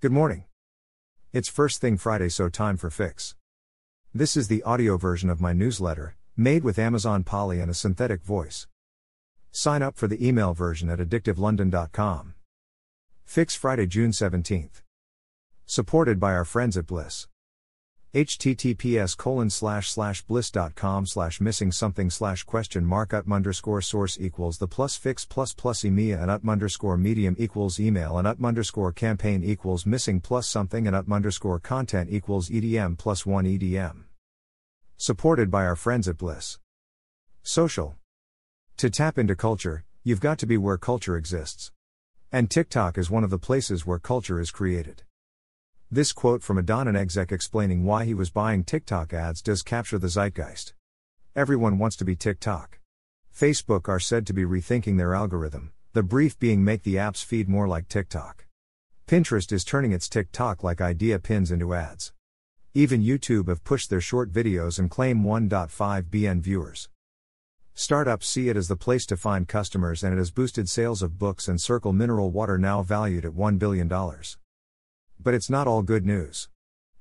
Good morning. It's First Thing Friday, so time for Fix. This is the audio version of my newsletter, made with Amazon Polly and a synthetic voice. Sign up for the email version at addictivelondon.com. Fix Friday, June 17th. Supported by our friends at Bliss https colon slash slash bliss.com slash missing something slash question mark utm underscore source equals the plus fix plus plus emea and utm underscore medium equals email and utm underscore campaign equals missing plus something and utm underscore content equals edm plus one edm. Supported by our friends at Bliss. Social. To tap into culture, you've got to be where culture exists. And TikTok is one of the places where culture is created. This quote from a Danone exec explaining why he was buying TikTok ads does capture the zeitgeist. Everyone wants to be TikTok. Facebook are said to be rethinking their algorithm, the brief being make the app's feed more like TikTok. Pinterest is turning its TikTok like idea pins into ads. Even YouTube have pushed their short videos and claim 1.5 BN viewers. Startups see it as the place to find customers and it has boosted sales of books and Circle Mineral Water now valued at $1 billion. But it's not all good news.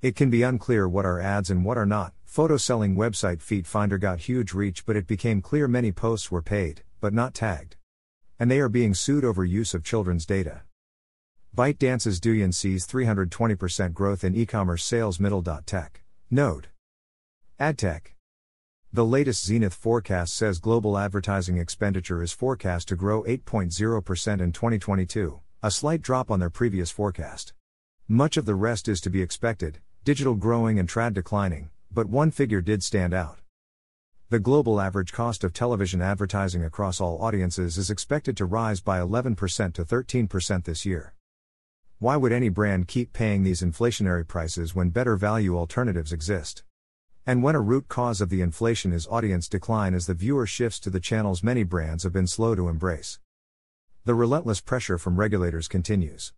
It can be unclear what are ads and what are not. Photo selling website Feetfinder got huge reach, but it became clear many posts were paid, but not tagged. And they are being sued over use of children's data. ByteDance's Douyin sees 320% growth in e commerce sales. Middle.tech. Node. AdTech. The latest Zenith forecast says global advertising expenditure is forecast to grow 8.0% in 2022, a slight drop on their previous forecast. Much of the rest is to be expected, digital growing and trad declining, but one figure did stand out. The global average cost of television advertising across all audiences is expected to rise by 11% to 13% this year. Why would any brand keep paying these inflationary prices when better value alternatives exist? And when a root cause of the inflation is audience decline as the viewer shifts to the channels many brands have been slow to embrace. The relentless pressure from regulators continues.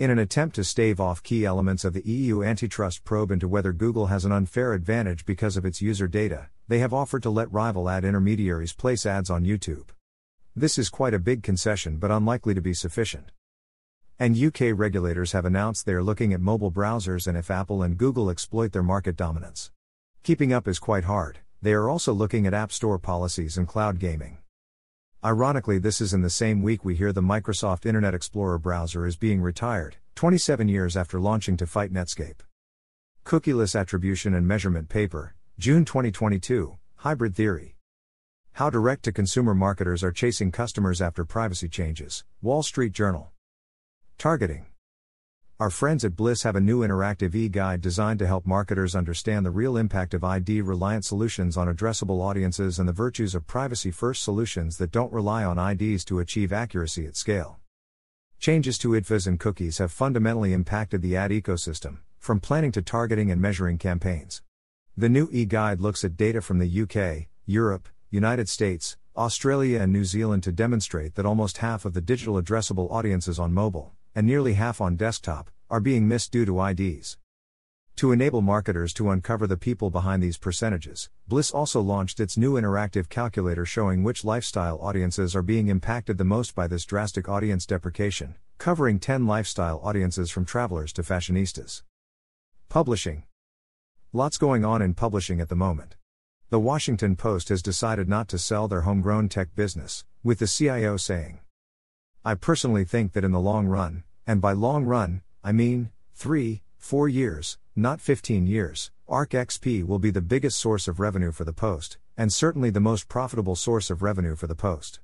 In an attempt to stave off key elements of the EU antitrust probe into whether Google has an unfair advantage because of its user data, they have offered to let rival ad intermediaries place ads on YouTube. This is quite a big concession but unlikely to be sufficient. And UK regulators have announced they are looking at mobile browsers and if Apple and Google exploit their market dominance. Keeping up is quite hard, they are also looking at App Store policies and cloud gaming. Ironically, this is in the same week we hear the Microsoft Internet Explorer browser is being retired, 27 years after launching to fight Netscape. Cookieless Attribution and Measurement Paper, June 2022, Hybrid Theory. How direct to consumer marketers are chasing customers after privacy changes, Wall Street Journal. Targeting. Our friends at Bliss have a new interactive e guide designed to help marketers understand the real impact of ID reliant solutions on addressable audiences and the virtues of privacy first solutions that don't rely on IDs to achieve accuracy at scale. Changes to IDFAs and cookies have fundamentally impacted the ad ecosystem, from planning to targeting and measuring campaigns. The new e guide looks at data from the UK, Europe, United States, Australia, and New Zealand to demonstrate that almost half of the digital addressable audiences on mobile and nearly half on desktop, are being missed due to IDs. To enable marketers to uncover the people behind these percentages, Bliss also launched its new interactive calculator showing which lifestyle audiences are being impacted the most by this drastic audience deprecation, covering 10 lifestyle audiences from travelers to fashionistas. Publishing. Lots going on in publishing at the moment. The Washington Post has decided not to sell their homegrown tech business, with the CIO saying, I personally think that in the long run, and by long run, I mean, 3, 4 years, not 15 years, ARC XP will be the biggest source of revenue for the Post, and certainly the most profitable source of revenue for the Post.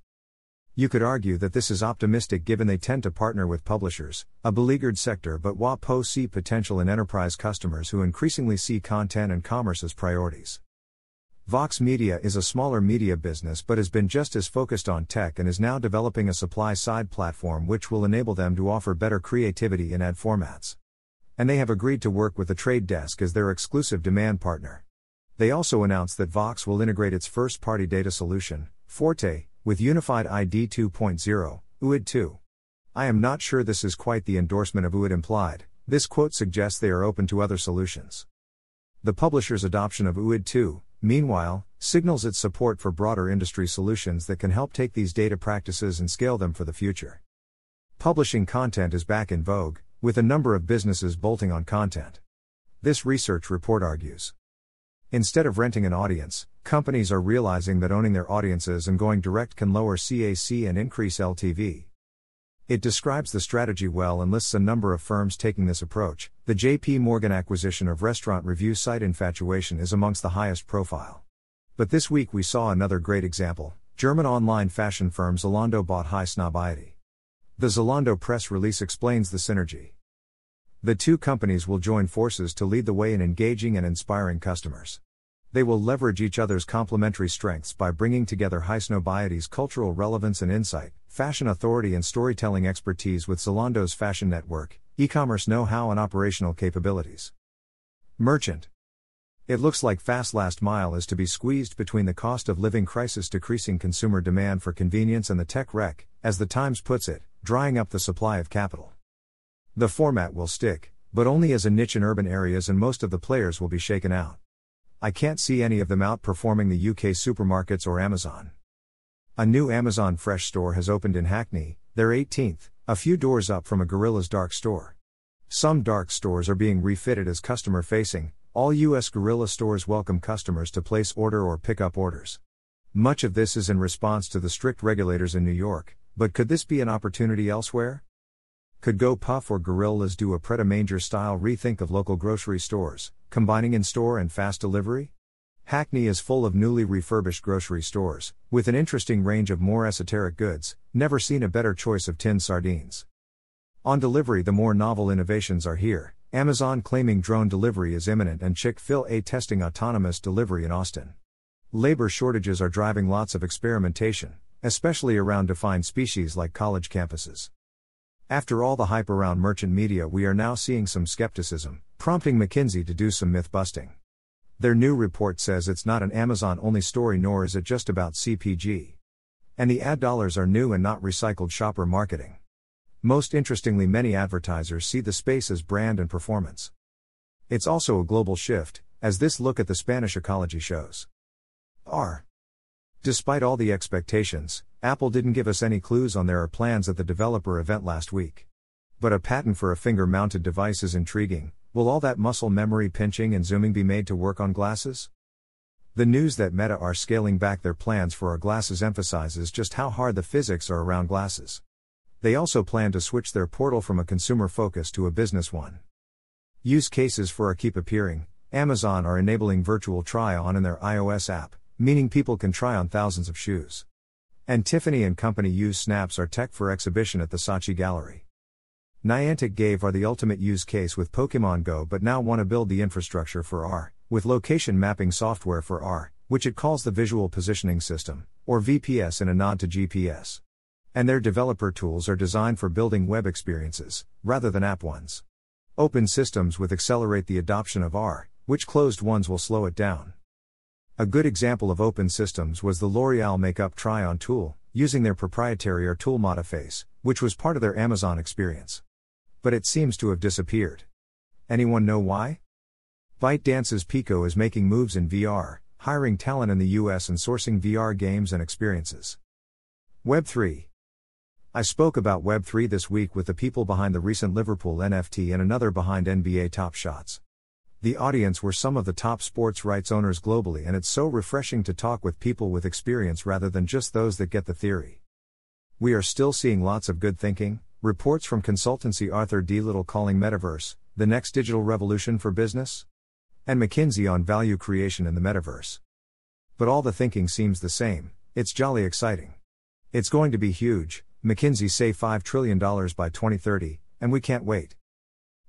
You could argue that this is optimistic given they tend to partner with publishers, a beleaguered sector, but WAPO see potential in enterprise customers who increasingly see content and commerce as priorities. Vox Media is a smaller media business but has been just as focused on tech and is now developing a supply side platform which will enable them to offer better creativity in ad formats. And they have agreed to work with the Trade Desk as their exclusive demand partner. They also announced that Vox will integrate its first party data solution, Forte, with Unified ID 2.0, UID 2. I am not sure this is quite the endorsement of UID implied, this quote suggests they are open to other solutions. The publisher's adoption of UID 2, meanwhile, signals its support for broader industry solutions that can help take these data practices and scale them for the future. Publishing content is back in vogue, with a number of businesses bolting on content. This research report argues. Instead of renting an audience, companies are realizing that owning their audiences and going direct can lower CAC and increase LTV. It describes the strategy well and lists a number of firms taking this approach. The JP Morgan acquisition of restaurant review site Infatuation is amongst the highest profile. But this week we saw another great example. German online fashion firm Zalando bought High Highsnobiety. The Zalando press release explains the synergy. The two companies will join forces to lead the way in engaging and inspiring customers. They will leverage each other's complementary strengths by bringing together Highsnobiety's cultural relevance and insight, fashion authority and storytelling expertise with Zalando's fashion network, e commerce know how, and operational capabilities. Merchant. It looks like fast last mile is to be squeezed between the cost of living crisis, decreasing consumer demand for convenience, and the tech wreck, as the Times puts it, drying up the supply of capital. The format will stick, but only as a niche in urban areas, and most of the players will be shaken out. I can't see any of them outperforming the UK supermarkets or Amazon. A new Amazon Fresh store has opened in Hackney, their 18th, a few doors up from a Gorilla's dark store. Some dark stores are being refitted as customer facing, all US Gorilla stores welcome customers to place order or pick up orders. Much of this is in response to the strict regulators in New York, but could this be an opportunity elsewhere? Could GoPuff or Gorillas do a Pret a Manger style rethink of local grocery stores, combining in store and fast delivery? Hackney is full of newly refurbished grocery stores, with an interesting range of more esoteric goods, never seen a better choice of tinned sardines. On delivery, the more novel innovations are here. Amazon claiming drone delivery is imminent and Chick fil A testing autonomous delivery in Austin. Labor shortages are driving lots of experimentation, especially around defined species like college campuses. After all the hype around merchant media, we are now seeing some skepticism, prompting McKinsey to do some myth busting. Their new report says it's not an Amazon only story, nor is it just about CPG. And the ad dollars are new and not recycled shopper marketing. Most interestingly, many advertisers see the space as brand and performance. It's also a global shift, as this look at the Spanish ecology shows. AR. Despite all the expectations, Apple didn't give us any clues on their plans at the developer event last week. But a patent for a finger mounted device is intriguing, Will all that muscle memory pinching and zooming be made to work on glasses? The news that Meta are scaling back their plans for AR glasses emphasizes just how hard the physics are around glasses. They also plan to switch their portal from a consumer focus to a business one. Use cases for AR keep appearing. Amazon are enabling virtual try on in their iOS app, meaning people can try on thousands of shoes. And Tiffany and Company use Snap's AR tech for exhibition at the Saatchi Gallery. Niantic gave AR the ultimate use case with Pokemon Go but now want to build the infrastructure for AR, with location mapping software for AR, which it calls the Visual Positioning System, or VPS in a nod to GPS. And their developer tools are designed for building web experiences, rather than app ones. Open systems with accelerate the adoption of AR, which closed ones will slow it down. A good example of open systems was the L'Oreal Makeup Try On tool, using their proprietary AR tool Modiface, which was part of their Amazon experience but it seems to have disappeared. Anyone know why? ByteDance's Pico is making moves in VR, hiring talent in the US and sourcing VR games and experiences. Web3. I spoke about Web3 this week with the people behind the recent Liverpool NFT and another behind NBA Top Shots. The audience were some of the top sports rights owners globally, and it's so refreshing to talk with people with experience rather than just those that get the theory. We are still seeing lots of good thinking, Reports from consultancy Arthur D. Little calling Metaverse, the next digital revolution for business? And McKinsey on value creation in the metaverse. But all the thinking seems the same, it's jolly exciting. It's going to be huge, McKinsey say $5 trillion by 2030, and we can't wait.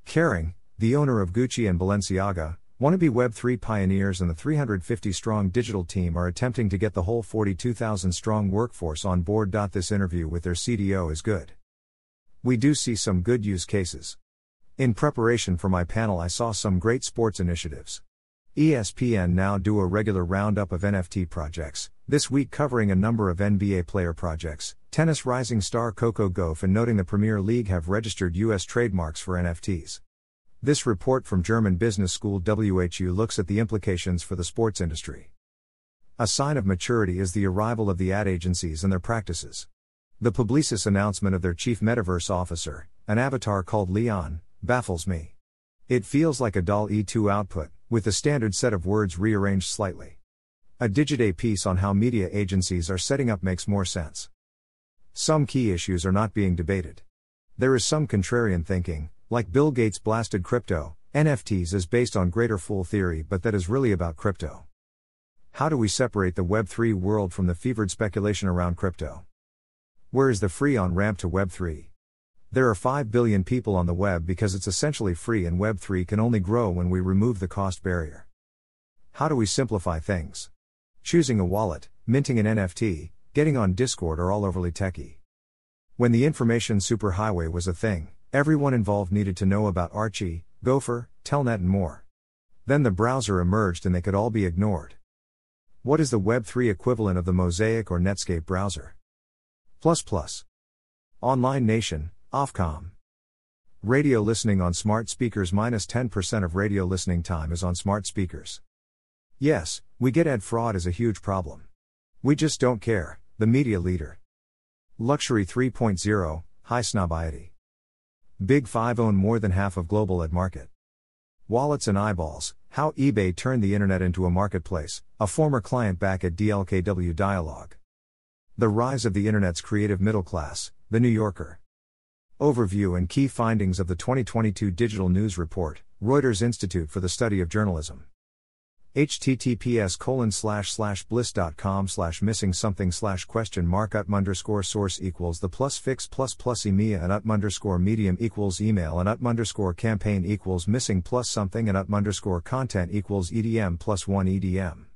Kering, the owner of Gucci and Balenciaga, wannabe Web3 pioneers and the 350 strong digital team are attempting to get the whole 42,000 strong workforce on board. This interview with their CDO is good. We do see some good use cases. In preparation for my panel, I saw some great sports initiatives. ESPN now do a regular roundup of NFT projects, this week covering a number of NBA player projects, tennis rising star Coco Gauff and noting the Premier League have registered US trademarks for NFTs. This report from German business school WHU looks at the implications for the sports industry. A sign of maturity is the arrival of the ad agencies and their practices. The Publicis announcement of their chief metaverse officer, an avatar called Leon, baffles me. It feels like a DALL-E 2 output, with the standard set of words rearranged slightly. A Digiday piece on how media agencies are setting up makes more sense. Some key issues are not being debated. There is some contrarian thinking, like Bill Gates blasted crypto, NFTs is based on greater fool theory, but that is really about crypto. How do we separate the Web3 world from the fevered speculation around crypto? Where is the free on ramp to Web3? There are 5 billion people on the web because it's essentially free, and Web3 can only grow when we remove the cost barrier. How do we simplify things? Choosing a wallet, minting an NFT, getting on Discord are all overly techy. When the information superhighway was a thing, everyone involved needed to know about Archie, Gopher, Telnet, and more. Then the browser emerged and they could all be ignored. What is the Web3 equivalent of the Mosaic or Netscape browser? Plus plus. Online Nation, Ofcom. Radio listening on smart speakers minus 10% of radio listening time is on smart speakers. Yes, we get ad fraud is a huge problem. We just don't care, the media leader. Luxury 3.0, Highsnobiety. Big 5 own more than half of global ad market. Wallets and eyeballs, how eBay turned the internet into a marketplace, a former client back at DLKW Dialogue. The rise of the internet's creative middle class, The New Yorker. Overview and key findings of the 2022 Digital News Report, Reuters Institute for the Study of Journalism https colon slash slash bliss.com slash missing something slash question mark utm underscore source equals the plus fix plus plus emea and utm underscore medium equals email and utm underscore campaign equals missing plus something and utm underscore content equals edm plus one edm